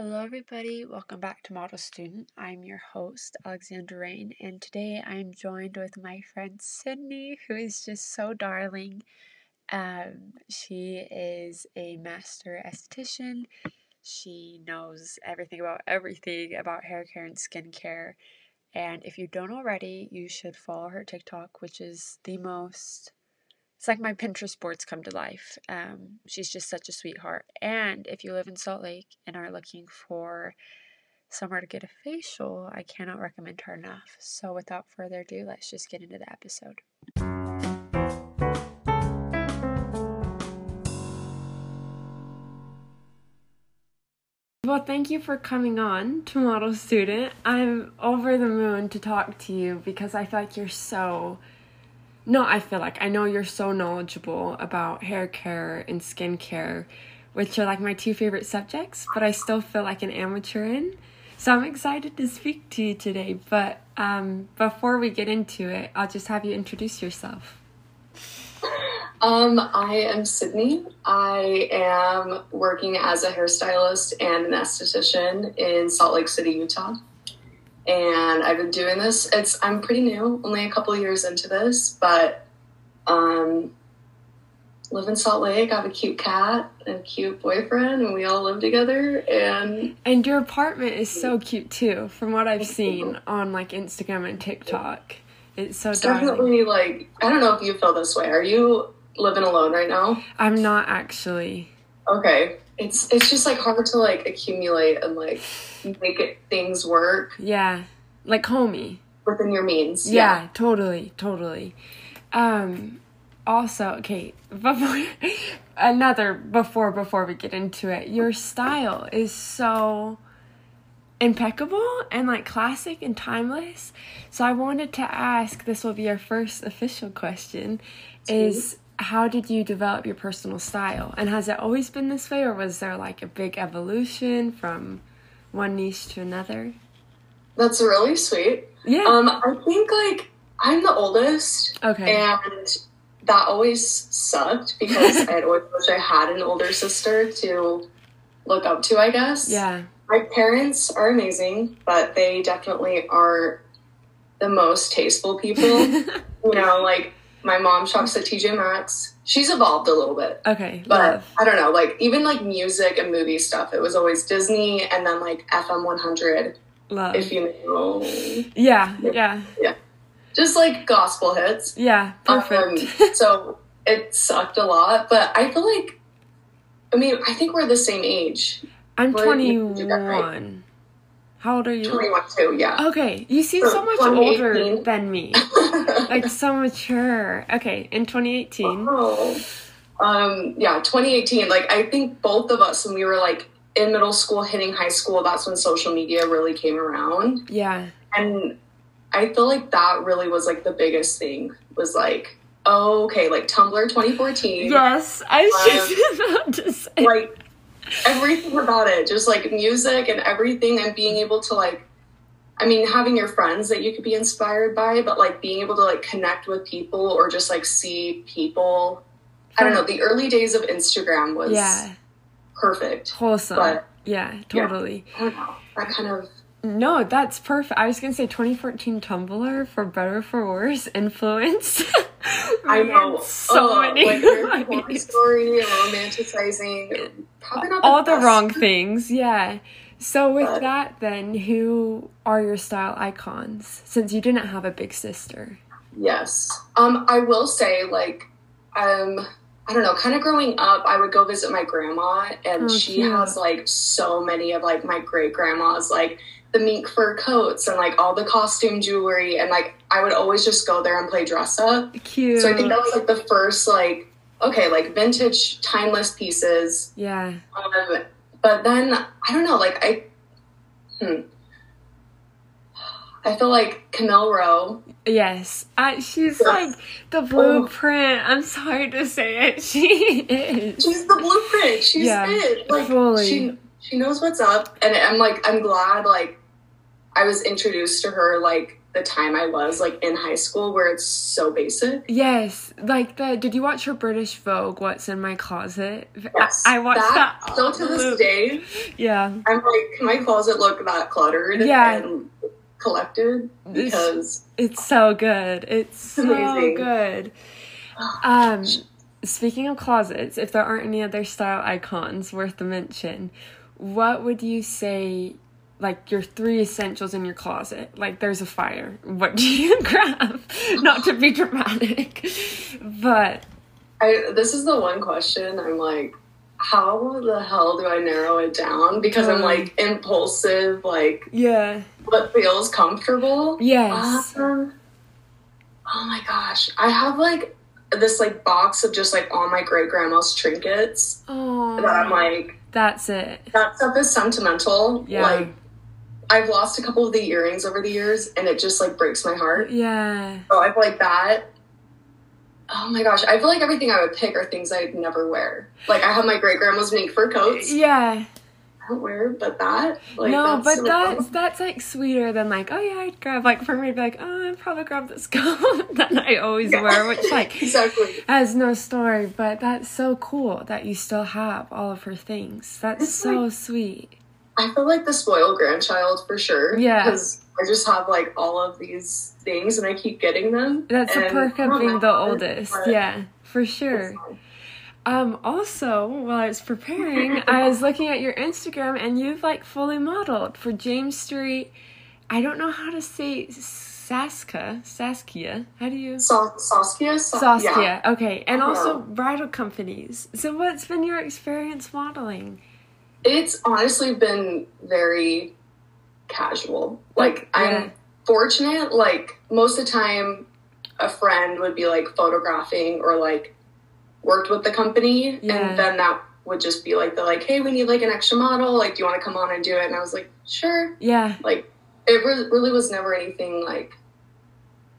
Hello, everybody. Welcome back to Model Student. I'm your host, Alexandra Rain, and today I'm joined with my friend Sydney, who is just so darling. Um, she is a master esthetician. She knows everything about everything about hair care and skincare. And if you don't already, you should follow her TikTok, which is the most it's like my Pinterest boards come to life. Um, she's just such a sweetheart. And if you live in Salt Lake and are looking for somewhere to get a facial, I cannot recommend her enough. So without further ado, let's just get into the episode. Well, thank you for coming on to Model Student. I'm over the moon to talk to you because I feel like you're so no, I feel like I know you're so knowledgeable about hair care and skincare, which are like my two favorite subjects, but I still feel like an amateur in. So I'm excited to speak to you today. But um, before we get into it, I'll just have you introduce yourself. Um, I am Sydney. I am working as a hairstylist and an esthetician in Salt Lake City, Utah and I've been doing this. It's I'm pretty new, only a couple years into this, but um, live in Salt Lake. I have a cute cat and a cute boyfriend, and we all live together. And and your apartment is so cute too, from what I've seen on like Instagram and TikTok. It's so it's definitely like I don't know if you feel this way. Are you living alone right now? I'm not actually. Okay, it's it's just like hard to like accumulate and like make it, things work. Yeah, like homey within your means. Yeah, yeah. totally, totally. Um, also, okay, before another before before we get into it, your style is so impeccable and like classic and timeless. So I wanted to ask. This will be our first official question. Is how did you develop your personal style? And has it always been this way, or was there like a big evolution from one niche to another? That's really sweet. Yeah. Um, I think like I'm the oldest. Okay. And that always sucked because I always wish I had an older sister to look up to, I guess. Yeah. My parents are amazing, but they definitely are the most tasteful people. you know, like my mom shops at TJ Maxx. She's evolved a little bit. Okay. But love. I don't know, like even like music and movie stuff, it was always Disney and then like FM 100. Love. If you know. Yeah, yeah. Yeah. Just like gospel hits. Yeah, perfect. Um, so it sucked a lot, but I feel like, I mean, I think we're the same age. I'm we're, 21. How old are you? 21 too, yeah. Okay, you seem so, so much older than me. like so mature. Okay, in 2018. Oh. Um, yeah, 2018. Like I think both of us when we were like in middle school, hitting high school, that's when social media really came around. Yeah. And I feel like that really was like the biggest thing was like, oh, okay, like Tumblr 2014. Yes, I was um, just about to say. Like everything about it, just like music and everything, and being able to like, I mean, having your friends that you could be inspired by, but like being able to like connect with people or just like see people. I don't know. The early days of Instagram was yeah perfect, wholesome. But, yeah, totally. Yeah, I don't know. That kind of no, that's perfect. I was gonna say 2014 Tumblr for better for worse influence. I know so uh, many like story romanticizing probably not all the, the wrong things. Yeah. So with that, then who are your style icons? Since you didn't have a big sister. Yes. Um, I will say like um I don't know, kind of growing up, I would go visit my grandma, and oh, she cute. has like so many of like my great grandma's like the mink fur coats and like all the costume jewelry, and like I would always just go there and play dress up. Cute. So I think that was like the first like okay, like vintage, timeless pieces. Yeah. Um, but then I don't know, like I, hmm, I feel like Camille Rowe. Yes, I, she's like the blueprint. I'm sorry to say it. She is. She's the blueprint. She's yeah, it. Like fully. she she knows what's up, and I'm like I'm glad like I was introduced to her like the time I was like in high school where it's so basic. Yes, like the. Did you watch her British Vogue? What's in my closet? Yes, I, I watched that. that still to this day. Yeah, I'm like, can my closet look that cluttered Yeah. and collected? Because it's so good. It's so Amazing. good. Um, speaking of closets, if there aren't any other style icons worth the mention, what would you say? Like your three essentials in your closet. Like there's a fire. What do you grab? Not to be dramatic, but I this is the one question I'm like, how the hell do I narrow it down? Because I'm Um. like impulsive, like yeah, what feels comfortable. yes, Um, oh my gosh. I have like this like box of just like all my great grandma's trinkets oh, that I'm like, that's it. that stuff is sentimental. Yeah. Like I've lost a couple of the earrings over the years and it just like breaks my heart. Yeah, So I feel like that. Oh my gosh, I feel like everything I would pick are things I'd never wear. Like I have my great grandma's mink fur coats. yeah. I don't wear, but that like no, that's but so that's cool. that's like sweeter than like, oh yeah, I'd grab like for me to be like, oh, I'd probably grab this coat that I always Yeah. wear, which like exactly. has no story, but that's so cool that you still have all of her things. That's It's so sweet. I feel like the spoiled grandchild for sure. Yeah. because I just have like all of these things and I keep getting them. That's a and perk of being the oldest. Yeah, for sure. Um, also, while I was preparing, I was looking at your Instagram and you've like fully modeled for James Street. I don't know how to say Saska, Saskia. How do you? Sa- Saskia. Sa- Saskia. Yeah. Okay, and also bridal companies. So, what's been your experience modeling? It's honestly been very casual. Like Yeah. I'm fortunate. Like most of the time, a friend would be like photographing or like worked with the company, Yeah. and then that would just be like the like, hey, we need like an extra model. Like, do you want to come on and do it? And I was like, sure. Yeah, Like it re- really was never anything like.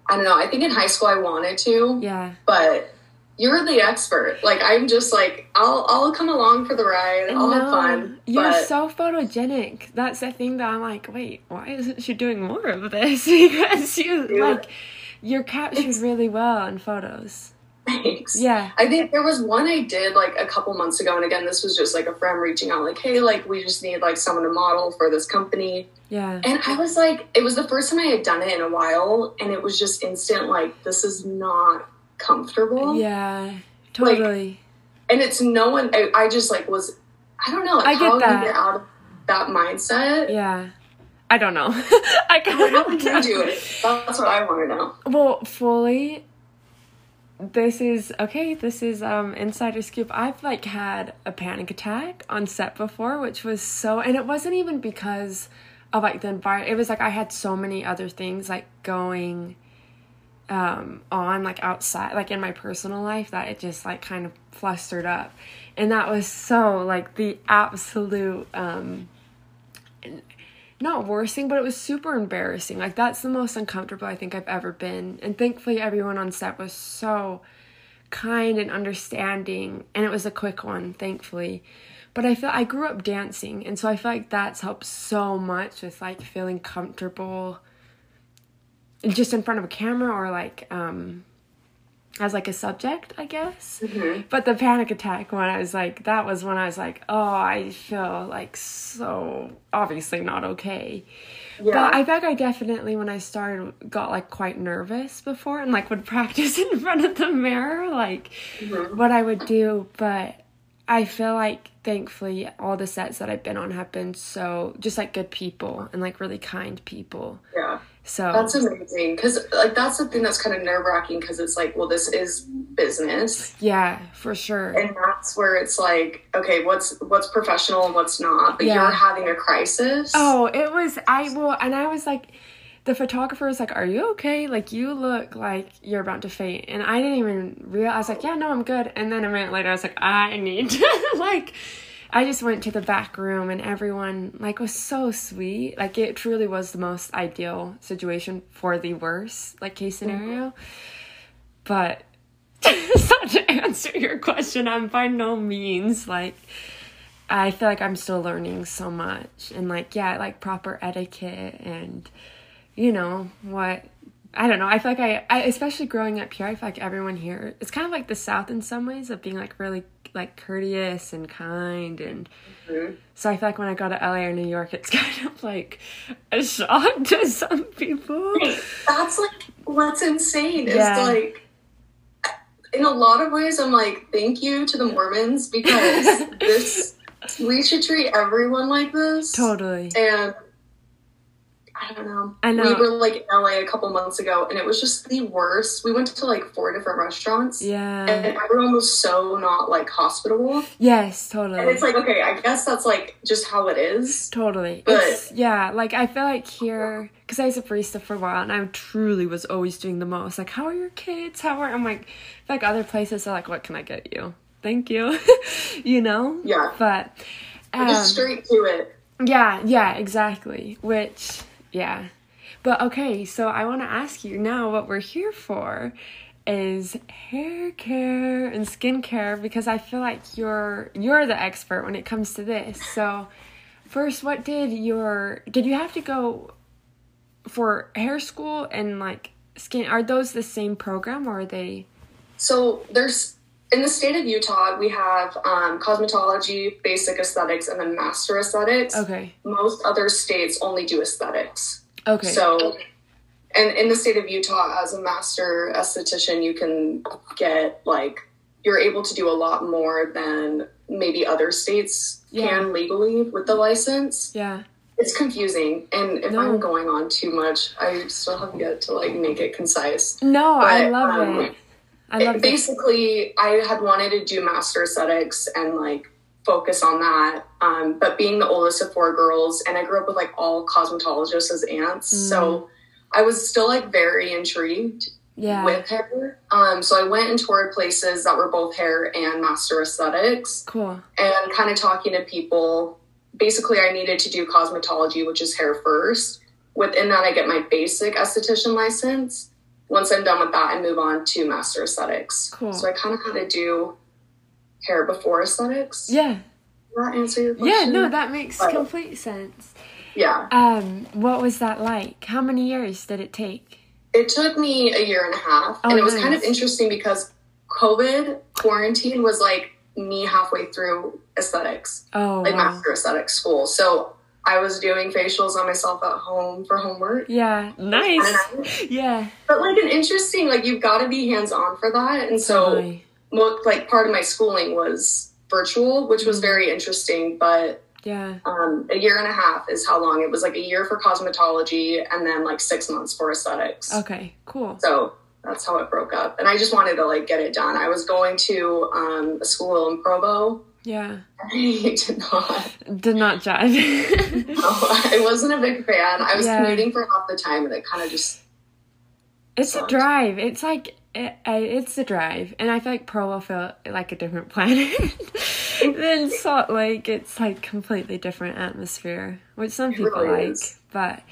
I don't know. I think in high school I wanted to, yeah, but you're the expert. Like I'm just like I'll I'll come along for the ride. I'll have fun. You're but so photogenic. That's the thing that I'm like, wait, why isn't she doing more of this? because you Yeah. like you're captured It's- really well in photos. thanks. Yeah, I think there was one I did like a couple months ago, and again, this was just like a friend reaching out, like, "Hey, like we just need like someone to model for this company." yeah, And I was like, it was the first time I had done it in a while, and it was just instant, like, this is not comfortable. yeah, totally. And it's no one. I, I just like was, I don't know, like, I get how that. you get out of that mindset. yeah. I don't know. I How, how can't did you do it? That's what I want to know. Well, fully. This is okay. This is um insider scoop. I've like had a panic attack on set before, which was so, and it wasn't even because of like the environment. It was like I had so many other things like going um on like outside like in my personal life that it just like kind of flustered up and that was so like the absolute um not worst thing, but it was super embarrassing. Like that's the most uncomfortable I think I've ever been. And thankfully everyone on set was so kind and understanding and it was a quick one, thankfully. But I feel I grew up dancing and so I feel like that's helped so much with like feeling comfortable just in front of a camera or like um as like a subject, I guess. Mhm. But the panic attack one, I was like, that was when I was like, oh, I feel like so obviously not okay. Yeah. But I think I definitely, when I started, got like quite nervous before and like would practice in front of the mirror, like Mhm. what I would do. But I feel like thankfully all the sets that I've been on have been so just like good people and like really kind people. yeah. So That's amazing because, like, that's the thing that's kind of nerve wracking because it's like, well, this is business, yeah, for sure. and that's where it's like, okay, what's what's professional and what's not. But Yeah. you're having a crisis. Oh, it was I will and I was like the photographer was like, Are you okay? Like you look like you're about to faint and I didn't even realize I was like, Yeah, no, I'm good and then a minute later I was like, I need to like I just went to the back room and everyone like was so sweet. Like it truly was the most ideal situation for the worst like case mm-hmm. scenario. But so to answer your question, I'm by no means like I feel like I'm still learning so much and like yeah, like proper etiquette and you know what I don't know. I feel like I, I, especially growing up here, I feel like everyone here, it's kind of like the South in some ways of being like really like courteous and kind. And mm-hmm. so I feel like when I go to LA or New York, it's kind of like a shock to some people. That's like what's insane. Yeah. It's like, in a lot of ways, I'm like, thank you to the Mormons because this, we should treat everyone like this. Totally. And I don't know. I know. We were like in LA a couple months ago and it was just the worst. We went to like four different restaurants. Yeah. And everyone was so not like hospitable. Yes, totally. And it's like, okay, I guess that's like just how it is. Totally. But it's, yeah, like I feel like here, because I was a barista for a while and I truly was always doing the most. Like, how are your kids? How are, I'm like, like other places are like, what can I get you? Thank you. you know? Yeah. But. Um, just straight to it. Yeah, yeah, exactly. Which yeah. But okay, so I want to ask you now what we're here for is hair care and skincare because I feel like you're you're the expert when it comes to this. So first what did your did you have to go for hair school and like skin are those the same program or are they So there's in the state of Utah, we have um, cosmetology, basic aesthetics, and then master aesthetics. Okay. Most other states only do aesthetics. Okay. So, and in the state of Utah, as a master esthetician, you can get like, you're able to do a lot more than maybe other states yeah. can legally with the license. Yeah. It's confusing, and if no. I'm going on too much, I still have yet to like make it concise. No, but, I love um, it I love basically I had wanted to do master aesthetics and like focus on that. Um, but being the oldest of four girls, and I grew up with like all cosmetologists as aunts, mm. so I was still like very intrigued yeah. with hair. Um, so I went and toured places that were both hair and master aesthetics. Cool. And kind of talking to people. Basically, I needed to do cosmetology, which is hair first. Within that, I get my basic esthetician license once I'm done with that, I move on to master aesthetics. Cool. So I kind of had to do hair before aesthetics. Yeah. That answer your question? Yeah, no, that makes but, complete sense. Yeah. Um, what was that like? How many years did it take? It took me a year and a half, oh, and it was nice. kind of interesting because COVID quarantine was like me halfway through aesthetics, oh, like wow. master aesthetics school. So I was doing facials on myself at home for homework. Yeah, nice. Yeah. But like an interesting, like you've got to be hands on for that, and so totally. like part of my schooling was virtual, which was very interesting. But yeah, um, a year and a half is how long it was. Like a year for cosmetology, and then like six months for aesthetics. Okay, cool. So that's how it broke up, and I just wanted to like get it done. I was going to um, a school in Provo yeah. I did not. Did not jive. no, I wasn't a big fan. I was yeah. commuting for half the time and it kind of just. It's sucked. a drive. It's like. It, it's a drive, and I feel like Provo feel like a different planet than Salt Lake. It's like completely different atmosphere, which some people really like. Is. But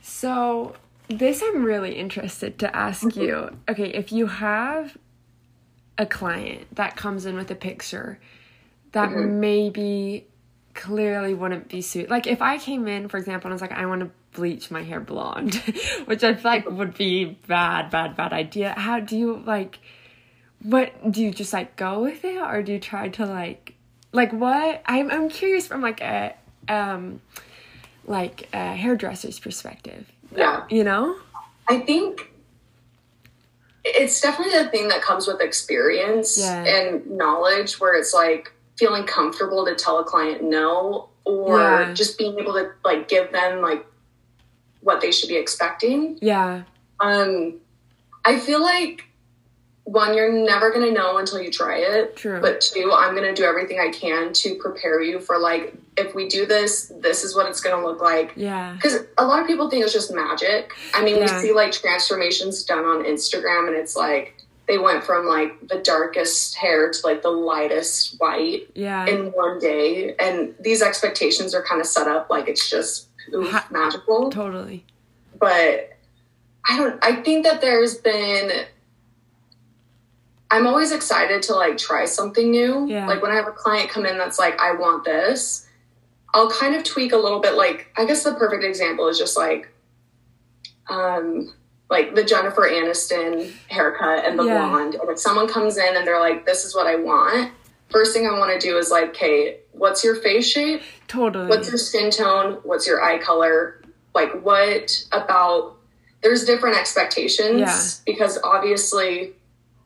so this, I'm really interested to ask mm-hmm. you. Okay, if you have a client that comes in with a picture that mm-hmm. maybe clearly wouldn't be suited. Like if I came in, for example, and I was like, I want to bleach my hair blonde, which I feel like would be bad, bad, bad idea. How do you like? What do you just like go with it, or do you try to like, like what? I'm I'm curious from like a um, like a hairdresser's perspective. Yeah, you know. I think it's definitely a thing that comes with experience yeah. and knowledge, where it's like feeling comfortable to tell a client no or yeah. just being able to like give them like what they should be expecting. Yeah. Um I feel like one, you're never gonna know until you try it. True. But two, I'm gonna do everything I can to prepare you for like if we do this, this is what it's gonna look like. Yeah. Because a lot of people think it's just magic. I mean, yeah. we see like transformations done on Instagram, and it's like they went from like the darkest hair to like the lightest white yeah. in one day. And these expectations are kind of set up like it's just oof, ha- magical. Totally. But I don't, I think that there's been, I'm always excited to like try something new. Yeah. Like when I have a client come in that's like, I want this, I'll kind of tweak a little bit. Like, I guess the perfect example is just like, um, like the Jennifer Aniston haircut and the Yeah. blonde. And if someone comes in and they're like, "This is what I want," first thing I want to do is like, "Okay, what's your face shape? Totally. What's your skin tone? What's your eye color? Like, what about?" There's different expectations Yeah. because obviously,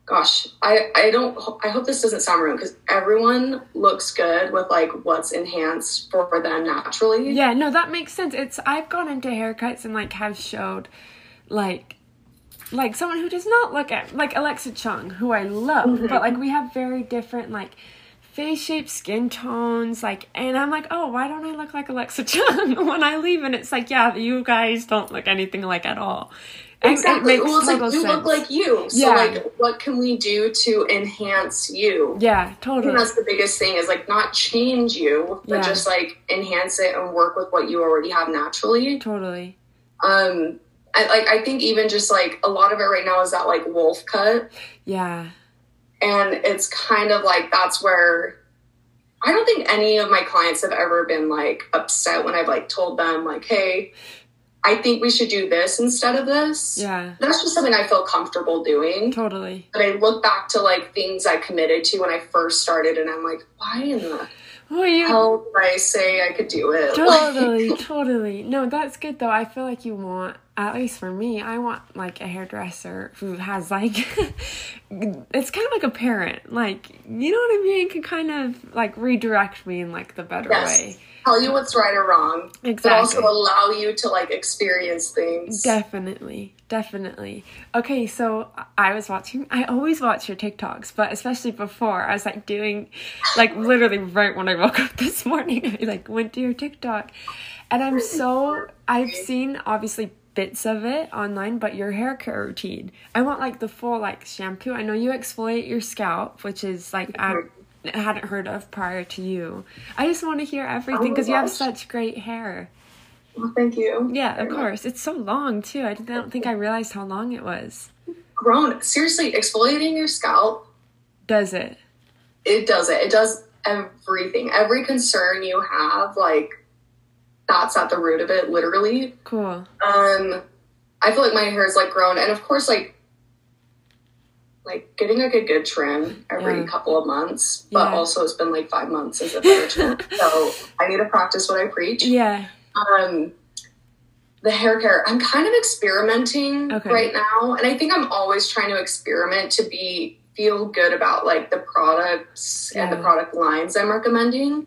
gosh, I I don't. I hope this doesn't sound rude because everyone looks good with like what's enhanced for them naturally. Yeah, no, that makes sense. It's I've gone into haircuts and like have showed like like someone who does not look at like Alexa Chung, who I love, but like we have very different like face shape, skin tones, like and I'm like, oh, why don't I look like Alexa Chung when I leave? And it's like, yeah, you guys don't look anything like at all. And Exactly. It makes well, it's like you sense. look like you. So, Yeah. like, what can we do to enhance you? yeah, totally. And that's the biggest thing is like not change you, but Yeah. just like enhance it and work with what you already have naturally. Totally. Um, I, like I think even just like a lot of it right now is that like wolf cut, Yeah. and it's kind of like that's where I don't think any of my clients have ever been like upset when I've like told them like, hey, I think we should do this instead of this. Yeah. That's just something I feel comfortable doing. Totally. But I look back to like things I committed to when I first started, and I'm like, why in the Well, you hell did I say I could do it? totally, totally. No, that's good though. I feel like you want, at least for me, I want like a hairdresser who has like, it's kind of like a parent. Like, you know what I mean? Can kind of like redirect me in like the better yes. way. Tell you what's right or wrong, Exactly. but also allow you to like experience things. Definitely, definitely. Okay, so I was watching. I always watch your TikToks, but especially before, I was like doing, like literally right when I woke up this morning, I like went to your TikTok, and I'm so I've seen obviously bits of it online, but your hair care routine. I want like the full like shampoo. I know you exfoliate your scalp, which is like I mm-hmm. hadn't heard of prior to you. I just want to hear everything Oh because you have such great hair. Well, thank you. Yeah, very of much. course. It's so long too. I don't think I realized how long it was. Grown. Seriously, exfoliating your scalp, Does it? it does it. It does everything. Every concern you have, like that's at the root of it, literally. Cool. Um, I feel like my hair is like grown, and of course, like like getting like a good trim every Yeah. couple of months. But Yeah. also, it's been like five months since I've had a trim, so I need to practice what I preach. Yeah. Um, the hair care, I'm kind of experimenting Okay. right now, and I think I'm always trying to experiment to be feel good about like the products and the product lines I'm recommending.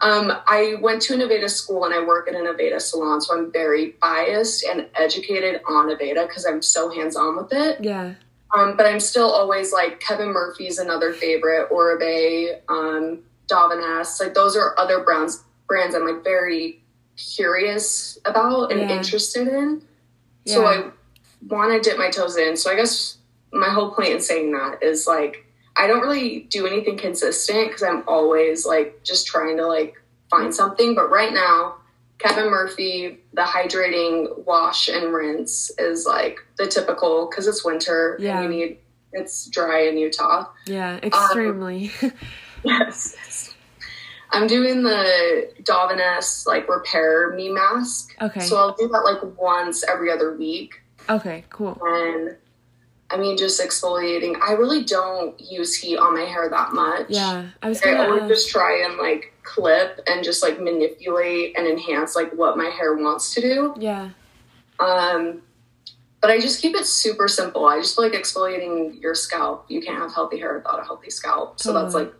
Um, I went to an Aveda school and I work in an Aveda salon, so I'm very biased and educated on Aveda because I'm so hands on with it. Yeah. Um, but I'm still always like Kevin Murphy's another favorite, Oribe, um, Davines. Like those are other brands brands I'm like very curious about and Yeah. interested in. So I want to dip my toes in. So I guess my whole point in saying that is like I don't really do anything consistent because I'm always like just trying to like find something. But right now, Kevin Murphy, the hydrating wash and rinse is like the typical because it's winter Yeah. and you need it's dry in Utah. Yeah. Um, extremely. Yes. I'm doing the Davines like repair me mask. okay. So I'll do that like once every other week. okay. Cool. And I mean, just exfoliating. I really don't use heat on my hair that much. Yeah. I was I gonna. always just try and like clip and just like manipulate and enhance like what my hair wants to do. yeah. Um, but I just keep it super simple. I just feel like exfoliating your scalp. You can't have healthy hair without a healthy scalp. So that's like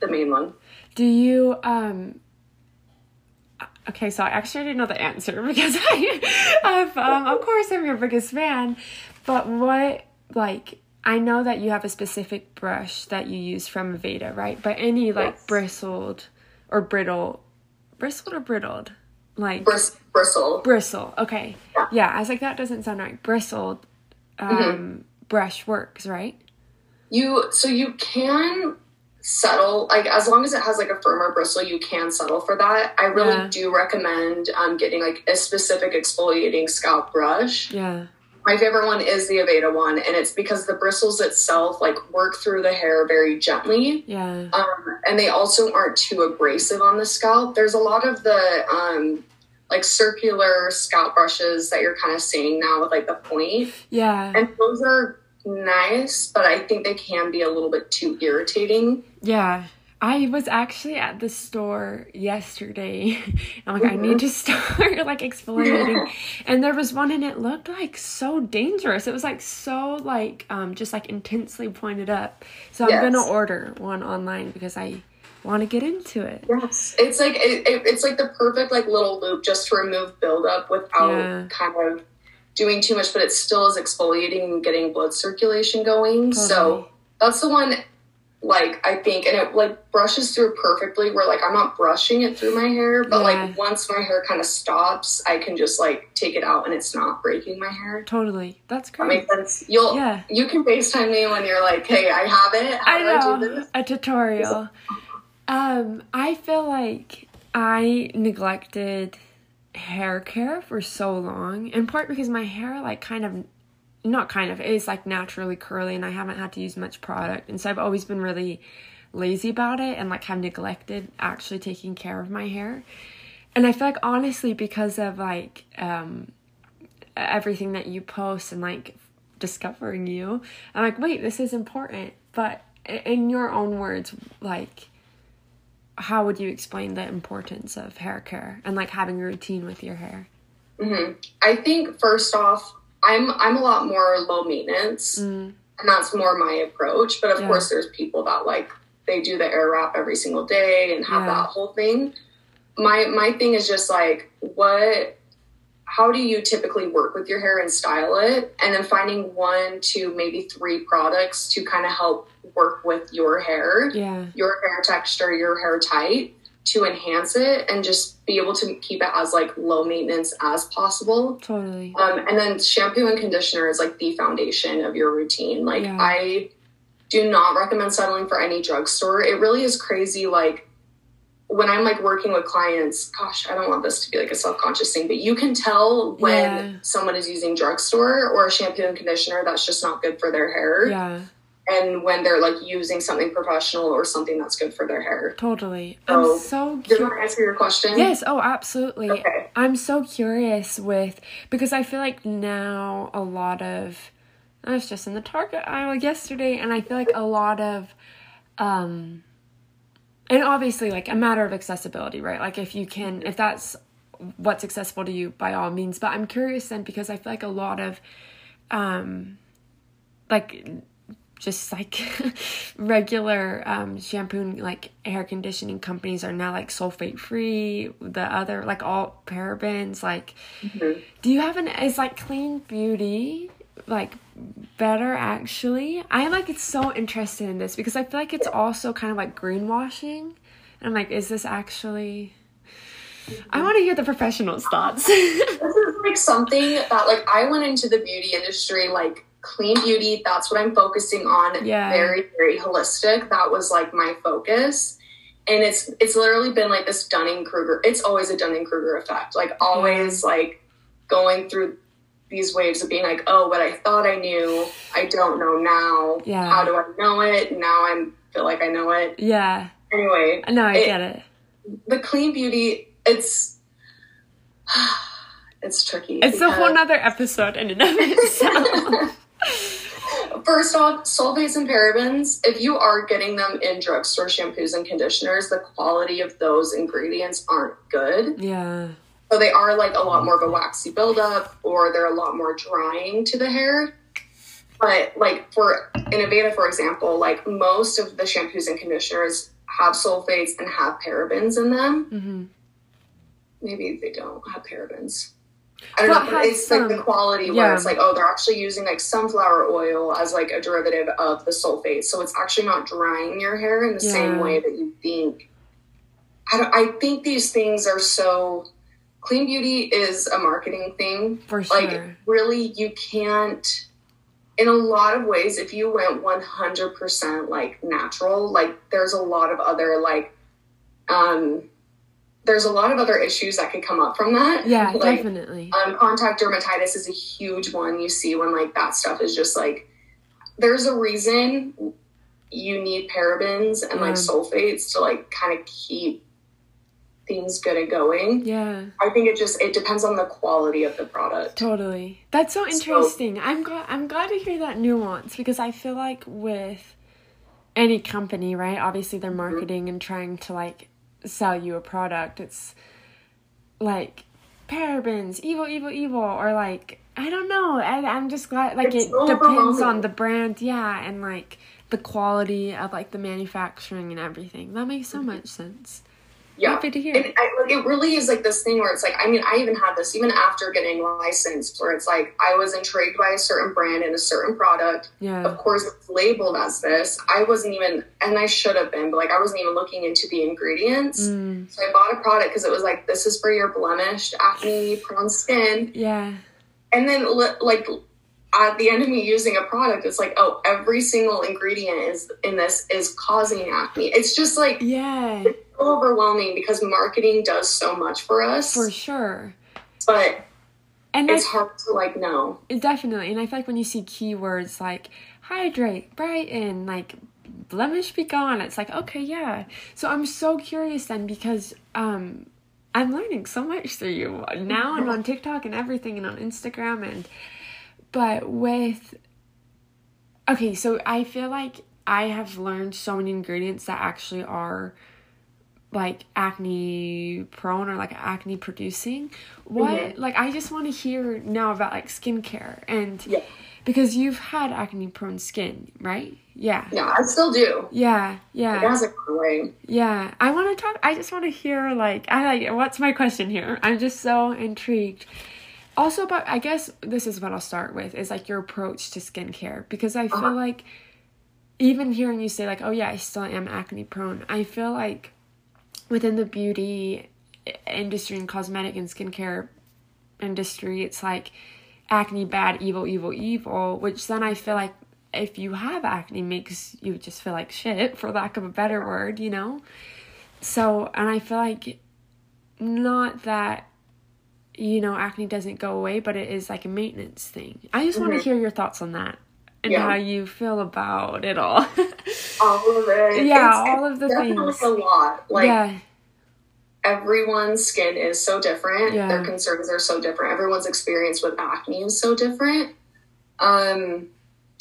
the main one. Do you um? Okay, so I actually didn't know the answer because I, have, um, of course, I'm your biggest fan. But what, like, I know that you have a specific brush that you use from Aveda, right? But any like Yes. bristled or brittle, bristled or brittled, like Bris- bristle. bristle. Okay, Yeah. yeah. I was like, that doesn't sound right. Bristled, um, brush works, right? You so you can settle like as long as it has like a firmer bristle, you can settle for that. I really Yeah. do recommend um, getting like a specific exfoliating scalp brush. Yeah. My favorite one is the Aveda one, and it's because the bristles itself like work through the hair very gently. Yeah. Um, and they also aren't too abrasive on the scalp. There's a lot of the um, like circular scalp brushes that you're kind of seeing now with like the point. Yeah. And those are nice, but I think they can be a little bit too irritating. Yeah. I was actually at the store yesterday. I'm like, mm-hmm. I need to start like exfoliating. and there was one and it looked like so dangerous. It was like so like um just like intensely pointed up. So yes. I'm gonna order one online because I want to get into it. Yes, it's like it, it, it's like the perfect like little loop just to remove buildup without yeah. kind of doing too much, but it still is exfoliating and getting blood circulation going. Totally. So that's the one like I think and it like brushes through perfectly where like I'm not brushing it through my hair, but yeah. like once my hair kind of stops, I can just like take it out and it's not breaking my hair. Totally. That's great. That makes sense. You'll yeah. you can FaceTime me when you're like, Hey, I have it. How I know. I a tutorial. Um, I feel like I neglected hair care for so long, in part because my hair, like, kind of, not kind of, is like naturally curly and I haven't had to use much product. And so I've always been really lazy about it and like have neglected actually taking care of my hair. And I feel like, honestly, because of like, um, everything that you post and like discovering you, I'm like, wait, this is important. But in your own words, like, how would you explain the importance of hair care and like having a routine with your hair? Mm-hmm. I think first off, I'm I'm a lot more low maintenance, mm. and that's more my approach. But of yeah. course, there's people that like they do the Airwrap every single day and have yeah. that whole thing. My my thing is just like what how do you typically work with your hair and style it and then finding one to maybe three products to kind of help work with your hair yeah your hair texture your hair type to enhance it and just be able to keep it as like low maintenance as possible totally um, and then shampoo and conditioner is like the foundation of your routine like yeah. i do not recommend settling for any drugstore it really is crazy like when I'm like working with clients, gosh, I don't want this to be like a self conscious thing, but you can tell when yeah. someone is using drugstore or a shampoo and conditioner that's just not good for their hair. Yeah. And when they're like using something professional or something that's good for their hair. Totally. So, I'm so curious. Did you answer your question? Yes. Oh, absolutely. Okay. I'm so curious with, because I feel like now a lot of, I was just in the Target aisle yesterday and I feel like a lot of, um, and obviously like a matter of accessibility right like if you can if that's what's accessible to you by all means but i'm curious then because i feel like a lot of um like just like regular um shampoo and like hair conditioning companies are now like sulfate free the other like all parabens like mm-hmm. do you have an is like clean beauty like better actually. I like it's so interested in this because I feel like it's also kind of like greenwashing. And I'm like, is this actually I want to hear the professionals' thoughts. this is like something that like I went into the beauty industry like clean beauty, that's what I'm focusing on. Yeah. Very, very holistic. That was like my focus. And it's it's literally been like this Dunning Kruger. It's always a Dunning Kruger effect. Like always like going through these waves of being like, oh, what I thought I knew, I don't know now. Yeah. How do I know it? Now I feel like I know it. Yeah. Anyway. No, I it, get it. The clean beauty, it's it's tricky. It's a whole nother episode in and of itself. First off, sulfates and parabens, if you are getting them in drugstore shampoos and conditioners, the quality of those ingredients aren't good. Yeah. So they are like a lot more of a waxy buildup or they're a lot more drying to the hair. But like for Innovata, for example, like most of the shampoos and conditioners have sulfates and have parabens in them. Mm-hmm. Maybe they don't have parabens. I don't but know. It's some, like the quality yeah. where it's like, oh, they're actually using like sunflower oil as like a derivative of the sulfate, so it's actually not drying your hair in the yeah. same way that you think. I don't. I think these things are so clean beauty is a marketing thing. For sure. Like, really, you can't, in a lot of ways, if you went 100% like natural, like, there's a lot of other, like, um, there's a lot of other issues that could come up from that. Yeah, like, definitely. Um, contact dermatitis is a huge one you see when like that stuff is just like there's a reason you need parabens and yeah. like sulfates to like kind of keep things good and going. Yeah. I think it just it depends on the quality of the product. Totally. That's so interesting. So, I'm glad I'm glad to hear that nuance because I feel like with any company, right? Obviously they're mm-hmm. marketing mm-hmm. and trying to like sell you a product. It's like parabens, evil, evil, evil, or like I don't know. I, I'm just glad like it's it depends on the brand, yeah, and like the quality of like the manufacturing and everything. That makes so mm-hmm. much sense yeah. happy to hear. And I, like, it really is like this thing where it's like, I mean, I even had this even after getting licensed, where it's like I was intrigued by a certain brand and a certain product. Yeah. Of course, it's labeled as this. I wasn't even, and I should have been, but like I wasn't even looking into the ingredients. Mm. So I bought a product because it was like, this is for your blemished, acne prone skin. Yeah. And then like at the end of me using a product, it's like, oh, every single ingredient is in this is causing acne. It's just like, yeah, it's overwhelming because marketing does so much for us. For sure. But and it's hard to like know. Definitely. And I feel like when you see keywords like hydrate, brighten, like blemish be gone, it's like, okay, yeah. So I'm so curious then because um I'm learning so much through you. Now I'm on TikTok and everything and on Instagram and but with okay, so I feel like I have learned so many ingredients that actually are like acne prone or like acne producing. What mm-hmm. like I just want to hear now about like skincare and yeah. because you've had acne prone skin, right? Yeah. Yeah, I still do. Yeah, yeah. It has a way. Yeah, I want to talk. I just want to hear like I like. What's my question here? I'm just so intrigued also about i guess this is what i'll start with is like your approach to skincare because i feel uh-huh. like even hearing you say like oh yeah i still am acne prone i feel like within the beauty industry and cosmetic and skincare industry it's like acne bad evil evil evil which then i feel like if you have acne makes you just feel like shit for lack of a better word you know so and i feel like not that you know, acne doesn't go away, but it is like a maintenance thing. I just mm-hmm. want to hear your thoughts on that and yeah. how you feel about it all. all of it. Yeah, it's, all it's of the things. a lot. Like, yeah. everyone's skin is so different. Yeah. Their concerns are so different. Everyone's experience with acne is so different. Um,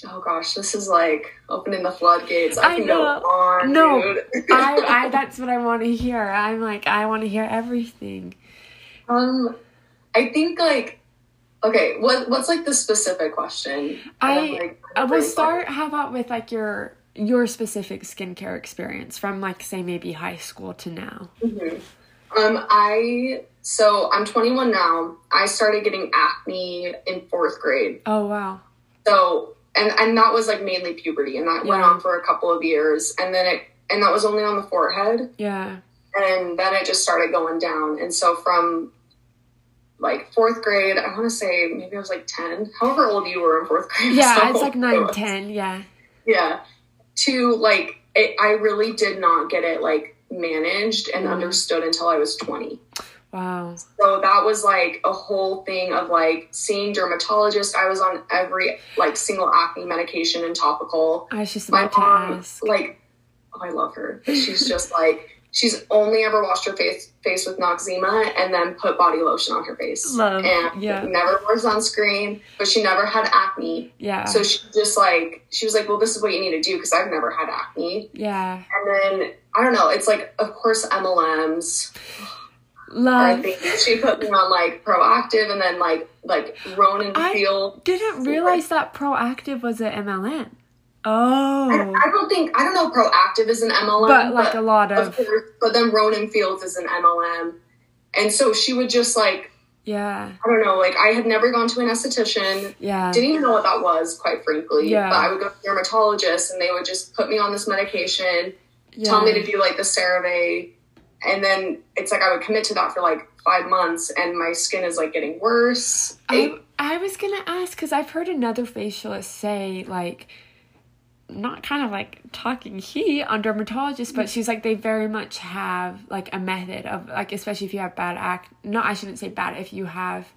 oh gosh, this is like opening the floodgates. I, I can know. go on. No, I, I, that's what I want to hear. I'm like, I want to hear everything. Um, I think like okay, what what's like the specific question? I, I will start. How about with like your your specific skincare experience from like say maybe high school to now? Mm-hmm. Um, I so I'm 21 now. I started getting acne in fourth grade. Oh wow. So and and that was like mainly puberty, and that yeah. went on for a couple of years, and then it and that was only on the forehead. Yeah. And then it just started going down, and so from like fourth grade. I want to say maybe I was like 10, however old you were in fourth grade. Yeah, so it's like 9, 10. Yeah. Yeah. To like, it, I really did not get it like managed and mm. understood until I was 20. Wow. So that was like a whole thing of like seeing dermatologists. I was on every like single acne medication and topical. I was just about My mom. Like, oh, I love her. But she's just like, she's only ever washed her face face with Noxzema and then put body lotion on her face. Love, and yeah. never wore sunscreen, but she never had acne. Yeah. So she just like she was like, well, this is what you need to do because I've never had acne. Yeah. And then I don't know. It's like, of course, MLMs. Love. I think she put me on like Proactiv and then like like Rodan I Field. Didn't realize that Proactiv was an MLM. Oh. I, I, don't think I don't know Proactiv is an MLM, but like but, a lot of, of course, but then Rodan Fields is an MLM, and so she would just like yeah. I don't know like I had never gone to an esthetician. Yeah. Didn't even know what that was quite frankly. Yeah. But I would go to a dermatologist and they would just put me on this medication yeah. tell me to do like the CeraVe. And then it's like I would commit to that for like five months and my skin is like getting worse. I, I was gonna ask because I've heard another facialist say like not kind of like talking heat on dermatologists, but she's like they very much have like a method of like especially if you have bad acne. No, I shouldn't say bad. If you have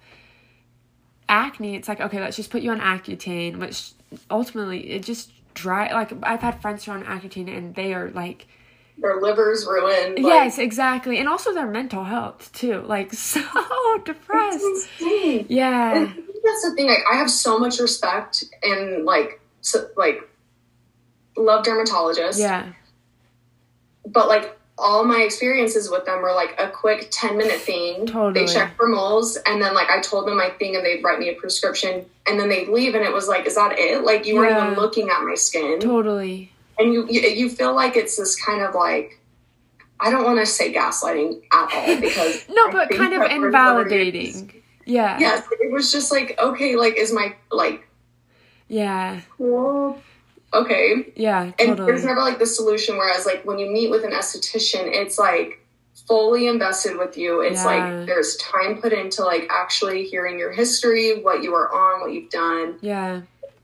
acne, it's like okay, let's just put you on Accutane, which ultimately it just dry. Like I've had friends who are on Accutane and they are like their livers ruined. Like, yes, exactly. And also their mental health too. Like so depressed. Yeah. And that's the thing. Like, I have so much respect and like, so, like, love dermatologists. Yeah. But like, all my experiences with them were like a quick 10 minute thing. Totally. They check for moles, and then like I told them my thing, and they'd write me a prescription, and then they'd leave, and it was like, is that it? Like, you weren't even looking at my skin. Totally. and you, you you feel like it's this kind of like I don't want to say gaslighting at all because No, I but kind of invalidating. Yeah. Yes, it was just like okay, like is my like Yeah. cool, okay, Yeah. totally. and there's never like the solution. Whereas like when you meet with an esthetician, it's like fully invested with you. It's Yeah. like there's time put into like actually hearing your history, what you are on, what you've done, yeah.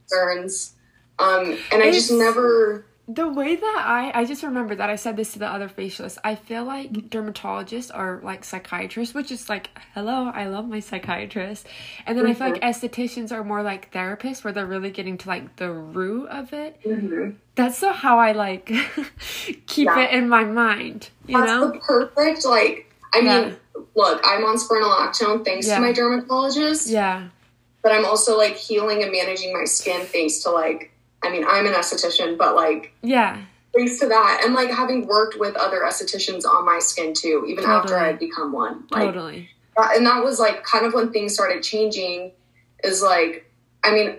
concerns. Um, and I just never The way that I, I just remember that I said this to the other facialists. I feel like Mm-hmm. dermatologists are like psychiatrists, which is like, hello, I love my psychiatrist. And then I feel like Mm-hmm. estheticians are more like therapists, where they're really getting to like the root of it. Mhm. That's so how I like keep Yeah. it in my mind. You That's know? the perfect, like, I Yeah. mean, look, I'm on spironolactone thanks Yeah. to my dermatologist, Yeah. but I'm also like healing and managing my skin thanks to like, I mean, I'm an esthetician, but like, Yeah. thanks to that, and like having worked with other estheticians on my skin too, even after I had become one. Like, Totally. that- and that was like kind of when things started changing, is like, I mean,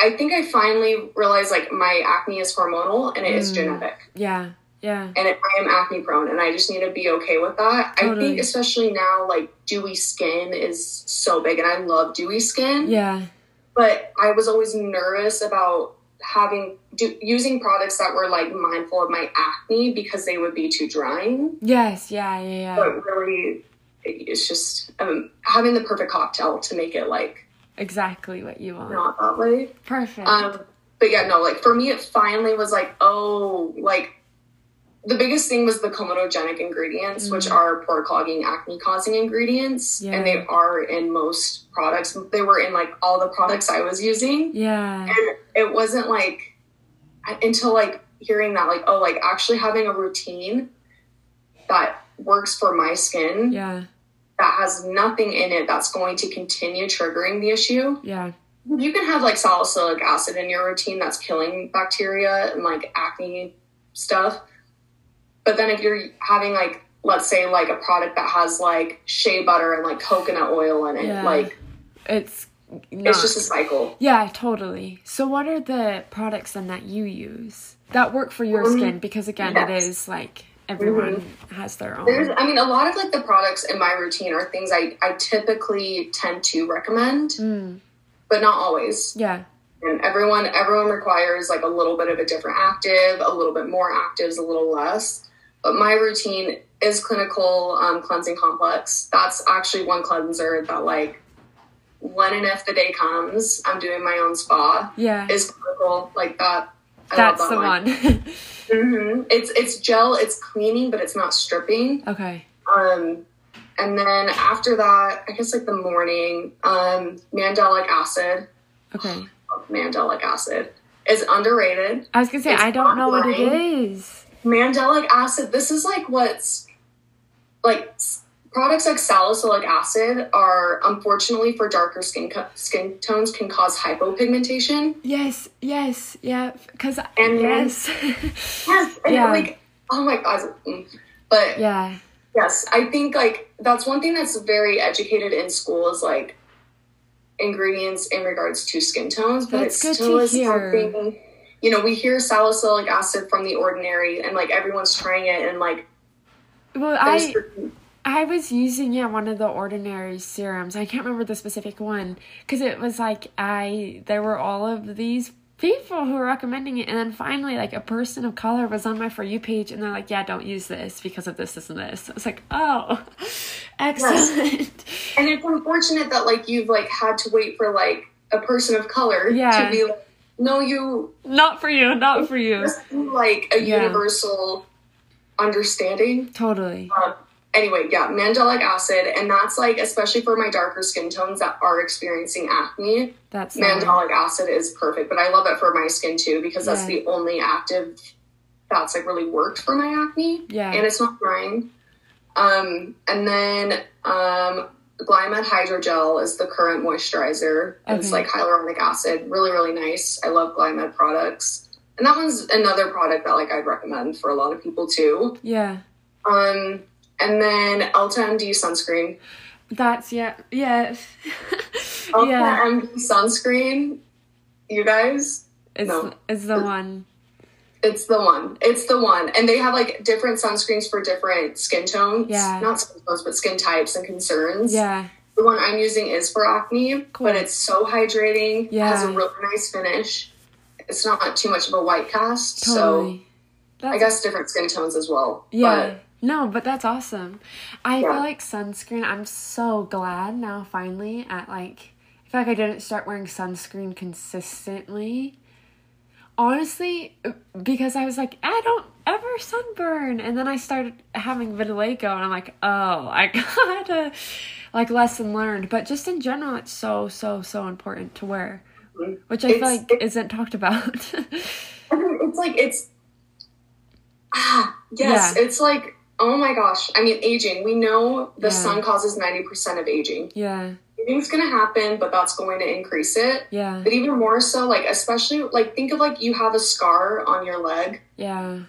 I think I finally realized like my acne is hormonal and it is Mm. genetic. Yeah. Yeah. and I am acne prone, and I just need to be okay with that. I think, especially now, like dewy skin is so big, and I love dewy skin. Yeah. But I was always nervous about having do, using products that were like mindful of my acne because they would be too drying. Yes. Yeah. Yeah. Yeah. But really, it's just um, having the perfect cocktail to make it like Exactly what you want. not that way. Perfect. Um, but yeah, no, like for me, it finally was like, oh, like the biggest thing was the comedogenic ingredients, which Mhm. are pore clogging, acne causing ingredients, Yeah. and they are in most products. They were in like all the products I was using, yeah. and it wasn't like until like hearing that, like, oh, like actually having a routine that works for my skin Yeah. that has nothing in it that's going to continue triggering the issue Yeah. you can have like salicylic acid in your routine that's killing bacteria and like acne stuff. But then if you're having like let's say like a product that has like shea butter and like coconut oil in it, Yeah. like It's not. it's just a cycle. yeah, totally. So, what are the products then that you use that work for your Um, skin? Because again, it yes. is like everyone has their own. There's I mean a lot of like the products in my routine are things I, I typically tend to recommend, Mm, but not always. yeah. And everyone everyone requires like a little bit of a different active, a little bit more actives, a little less. But my routine is clinical um, cleansing complex. That's actually one cleanser that like when and if the day comes, I'm doing my own spa. Yeah. Is clinical like that. I That's love the that one. hmm It's it's gel. It's cleaning, but it's not stripping. okay. Um, and then after that, I guess like the morning, um, mandelic acid. Okay. Mandelic acid is underrated. I was gonna say, It's I don't know what it is. Mandelic acid. This is like what's like products like salicylic acid are unfortunately for darker skin co- skin tones can cause hypopigmentation. Yes, yes, yeah. Because, And- yes. Yes, and Yeah. like oh my god. Mm. But yeah. Yes, I think like that's one thing that's very educated in school is like ingredients in regards to skin tones, but That's it good still to is hear. something. You know, we hear salicylic acid from the ordinary, and like everyone's trying it, and like Well, I. certain- I was using yeah one of the ordinary serums. I can't remember the specific one because it was like I there were all of these people who were recommending it, and then finally like a person of color was on my for you page, and they're like, "Yeah, don't use this because of this, this, and this." I was like, "Oh, excellent." and it's unfortunate that like you've like had to wait for like a person of color Yeah. to be like, no, you not for you, not for you. like a Yeah. universal understanding. Totally. Um, anyway, yeah, mandelic acid, and that's like especially for my darker skin tones that are experiencing acne. That's Mandelic acid is perfect, but I love it for my skin too because that's Yeah. the only active that's like really worked for my acne. Yeah. And it's not drying. Um, and then um, Glymed Hydrogel is the current moisturizer. And It's like hyaluronic acid. Really, really nice. I love Glymed products. And that one's another product that like I'd recommend for a lot of people too. Yeah. Um, and then Ulta MD sunscreen. That's yeah. Yeah. Yeah. MD sunscreen. You guys, It's no. it's the one. It's the one. It's the one. And they have like different sunscreens for different skin tones. Yeah. Not skin tones, but skin types and concerns. Yeah. The one I'm using is for acne, Cool. but it's so hydrating. It has a really nice finish. It's not too much of a white cast. So Totally. I guess different skin tones as well. Yeah. No, but that's awesome. I Yeah. feel like sunscreen, I'm so glad now finally at like I feel like I didn't start wearing sunscreen consistently. Honestly, because I was like, I don't ever sunburn. And then I started having vitiligo and I'm like, oh, I gotta like lesson learned. But just in general, it's so, so, so important to wear. Which I feel like isn't talked about. It's like it's ah yes, Yeah. it's like oh my gosh. I mean aging. We know the Yeah. sun causes ninety percent of aging. yeah. Aging's gonna happen, but that's going to increase it. Yeah. But even more so, like especially like think of like you have a scar on your leg. Yeah.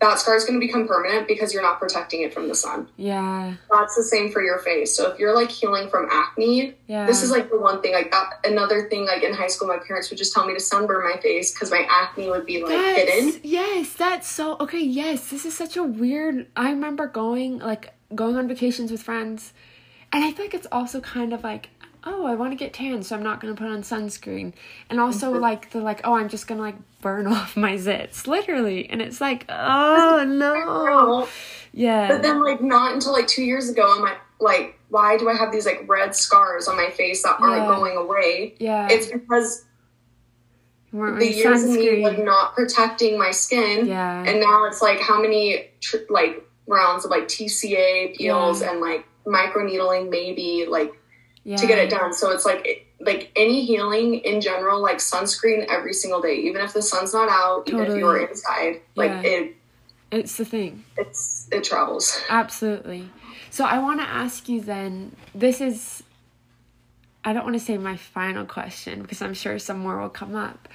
That scar is going to become permanent because you're not protecting it from the sun. Yeah. That's the same for your face. So if you're like healing from acne, Yeah. this is like the one thing. Like that, another thing. Like in high school, my parents would just tell me to sunburn my face because my acne would be like That's, hidden. Yes, that's so okay. Yes, this is such a weird. I remember going like going on vacations with friends, and I feel like it's also kind of like, oh, I want to get tan, so I'm not gonna put on sunscreen, and also Mhm. like the like, oh, I'm just gonna like burn off my zits, literally, and it's like, oh no, yeah, But then, like, not until like two years ago, I'm like, like, why do I have these like red scars on my face that aren't Yeah. going away? yeah, It's because the years of me like not protecting my skin, yeah, and now it's like how many tr- like rounds of like TCA peels Yeah. and like microneedling maybe like yeah, to get it done. So it's like it- like any healing in general, like sunscreen every single day, even if the sun's not out, even if you're inside, like Yeah. it It's the thing. it's it travels. Absolutely. So I want to ask you then. This is. I don't want to say my final question because I'm sure some more will come up.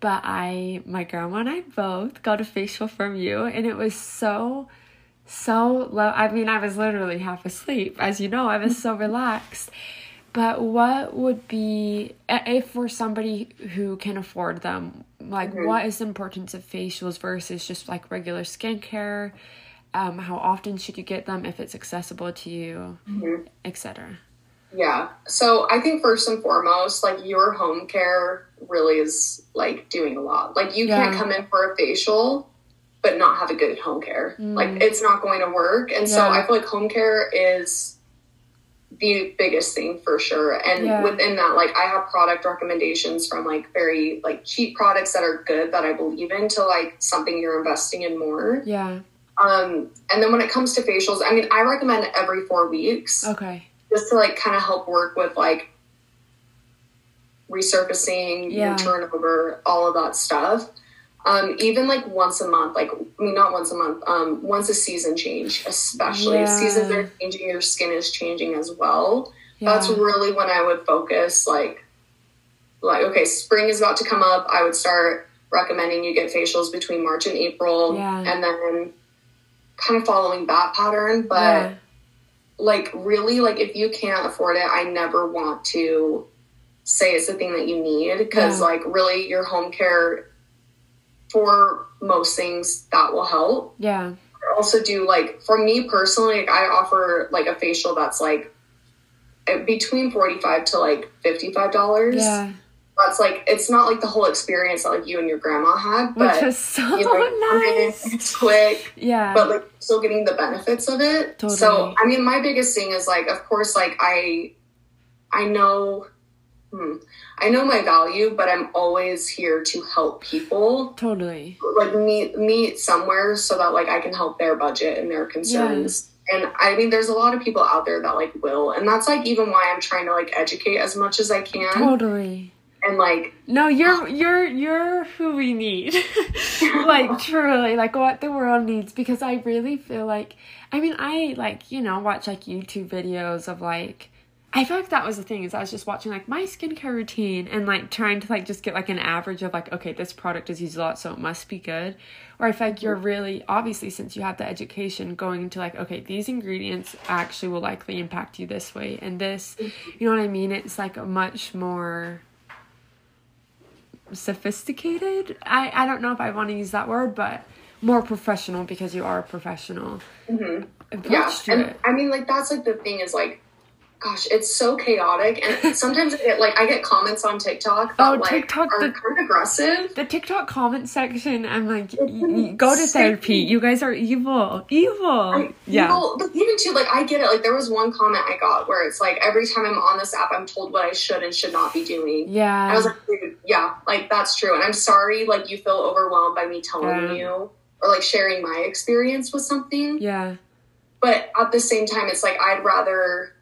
But I, my grandma and I both got a facial from you, and it was so, so low. I mean, I was literally half asleep, as you know. I was so relaxed. But what would be if for somebody who can afford them? Like, Mhm. what is the importance of facials versus just like regular skincare? Um, how often should you get them if it's accessible to you, Mhm. etc. Yeah. So I think first and foremost, like your home care really is like doing a lot. Like you can't come in for a facial but not have a good home care. Mm. Like it's not going to work. And so I feel like home care is the biggest thing for sure. And Yeah. within that, like I have product recommendations from like very like cheap products that are good that I believe in to like something you're investing in more. Yeah. Um and then when it comes to facials, I mean I recommend every four weeks Okay. just to like kind of help work with like resurfacing Yeah. turnover all of that stuff um even like once a month like i mean not once a month um once a season change especially Yeah. seasons are changing your skin is changing as well Yeah. that's really when i would focus like like okay spring is about to come up i would start recommending you get facials between march and april Yeah. and then kind of following that pattern but like really like if you can't afford it i never want to say it's the thing that you need because like really your home care for most things that will help Yeah. I also do like for me personally like, i offer like a facial that's like uh, between 45 to like 55 dollars Yeah. that's like it's not like the whole experience that like you and your grandma had Which but was so you know, nice. it's quick Yeah. but like still getting the benefits of it. Totally. So I mean, my biggest thing is like, of course, like I, I know, hmm, I know my value, but I'm always here to help people totally. like meet meet somewhere so that like I can help their budget and their concerns. And I mean, there's a lot of people out there that like will, and that's like even why I'm trying to like educate as much as I can Totally. and like no you're you're you're who we need like truly like what the world needs because i really feel like i mean i like you know watch like youtube videos of like I feel like that was the thing is I was just watching like my skincare routine and like trying to like just get like an average of like okay this product is used a lot so it must be good. Or I feel like you're really obviously since you have the education going into like okay these ingredients actually will likely impact you this way and this. You know what I mean? It's like a much more sophisticated. I I don't know if I want to use that word but more professional because you are a professional. Mm-hmm. yeah and. I mean like that's like the thing is like gosh, it's so chaotic. And sometimes I get like I get comments on TikTok that oh, like TikTok, are the, kind of aggressive. The TikTok comment section, I'm like, go to therapy. You guys are evil, evil. I'm yeah, evil, but even too, like I get it. Like there was one comment I got where it's like every time I'm on this app, I'm told what I should and should not be doing. Yeah, and I was like, yeah, like that's true. And I'm sorry, like you feel overwhelmed by me telling yeah. you or like sharing my experience with something. Yeah. But at the same time, it's like I'd rather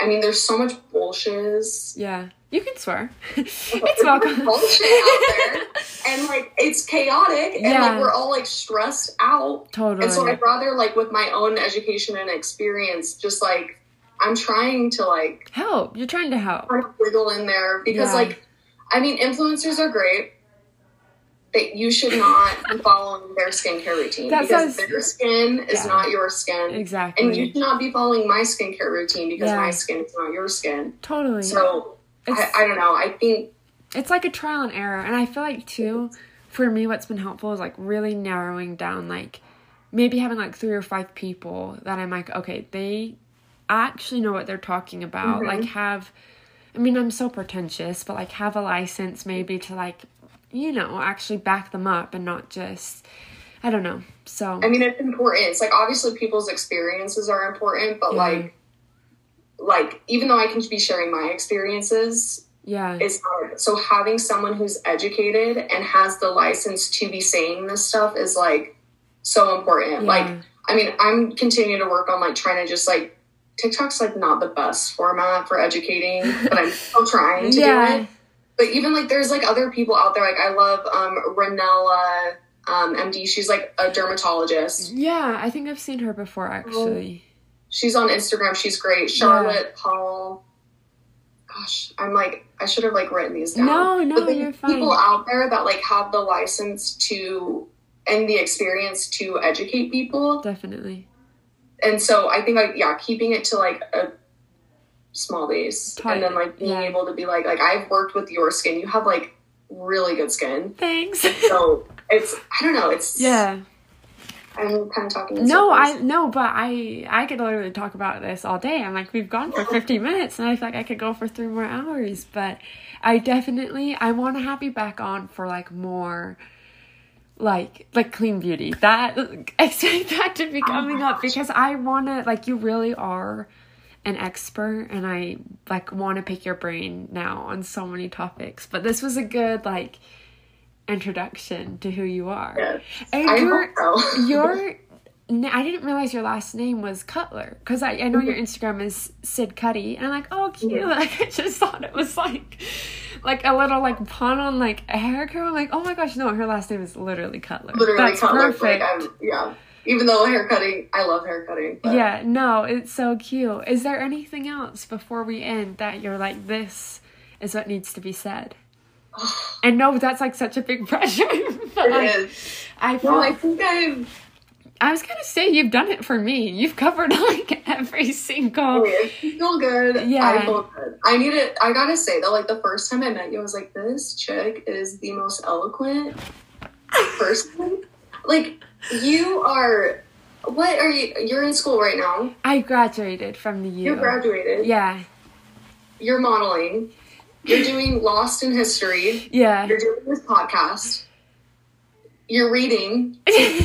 I mean, there's so much bullshit. Yeah. You can swear. it's welcome. bullshit out there. And like it's chaotic and yeah. like we're all like stressed out. Totally. And so I'd rather like with my own education and experience, just like I'm trying to like help. You're trying to help. Of wiggle in there because yeah. like I mean influencers are great that you should not be following their skincare routine that because sounds, their skin is yeah. not your skin. Exactly. And you should not be following my skincare routine because yeah. my skin is not your skin. Totally. So I, I, don't know. I think it's like a trial and error. And I feel like too, for me, what's been helpful is like really narrowing down, like maybe having like three or five people that I'm like, okay, they actually know what they're talking about. Mm-hmm. Like have I mean, I'm so pretentious, but like have a license maybe to like you know, actually back them up and not just I don't know. So I mean it's important. It's like obviously people's experiences are important, but yeah. like like even though I can be sharing my experiences, yeah. It's hard. So having someone who's educated and has the license to be saying this stuff is like so important. Yeah. Like I mean, I'm continuing to work on like trying to just like TikTok's like not the best format for educating, but I'm still trying to yeah. do it but even like there's like other people out there. Like I love um Ranella um, MD. She's like a dermatologist. Yeah, I think I've seen her before actually. She's on Instagram. She's great. Charlotte yeah. Paul. Gosh, I'm like I should have like written these down. No, no, but you're fine. People out there that like have the license to and the experience to educate people. Definitely. And so I think like yeah, keeping it to like a small base Tight. and then like being yeah. able to be like like I've worked with your skin. You have like really good skin. Thanks. so it's I don't know. It's yeah. I'm kind of talking. no. I no, but I I could literally talk about this all day. I'm like, we've gone for 50 minutes, and I feel like I could go for three more hours. But I definitely I want to have you back on for like more, like like clean beauty. That expect that to be oh coming oh up because I want to like you really are an expert and I like want to pick your brain now on so many topics. But this was a good like introduction to who you are. Yes, and I your so. your I didn't realize your last name was Cutler because I, I know your mm-hmm. Instagram is Sid Cuddy and I'm like oh cute yeah. like I just thought it was like like a little like pun on like a hair curl I'm like oh my gosh no her last name is literally Cutler literally that's Cutler. perfect like, yeah even though haircutting, I love haircutting. But. Yeah, no, it's so cute. Is there anything else before we end that you're like, this is what needs to be said? and no, that's like such a big pressure. but it like, is. I feel, no, I think I've. I was gonna say you've done it for me. You've covered like every single. Oh, I feel good. Yeah, I feel good. I need it. I gotta say though, like the first time I met you, I was like, this chick is the most eloquent person. like you are. What are you? You're in school right now. I graduated from the U. You graduated. Yeah. You're modeling. You're doing Lost in History. Yeah. You're doing this podcast. You're reading. trying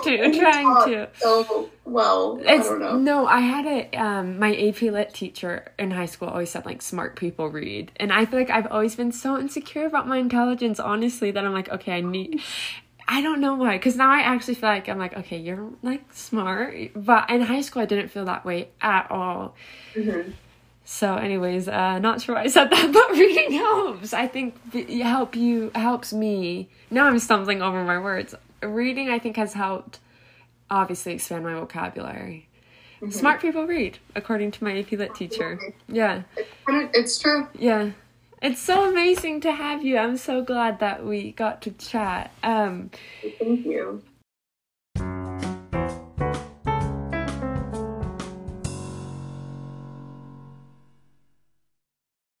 to, trying to. So well, it's, I don't know. No, I had a um, my AP Lit teacher in high school always said like smart people read, and I feel like I've always been so insecure about my intelligence. Honestly, that I'm like, okay, I need. I don't know why, because now I actually feel like I'm like, okay, you're like smart, but in high school I didn't feel that way at all. Mm-hmm. So, anyways, uh, not sure why I said that, but reading helps. I think it help you helps me. Now I'm stumbling over my words. Reading, I think, has helped obviously expand my vocabulary. Mm-hmm. Smart people read, according to my AP Lit teacher. Yeah, it's true. Yeah, it's so amazing to have you. I'm so glad that we got to chat. Um, Thank you.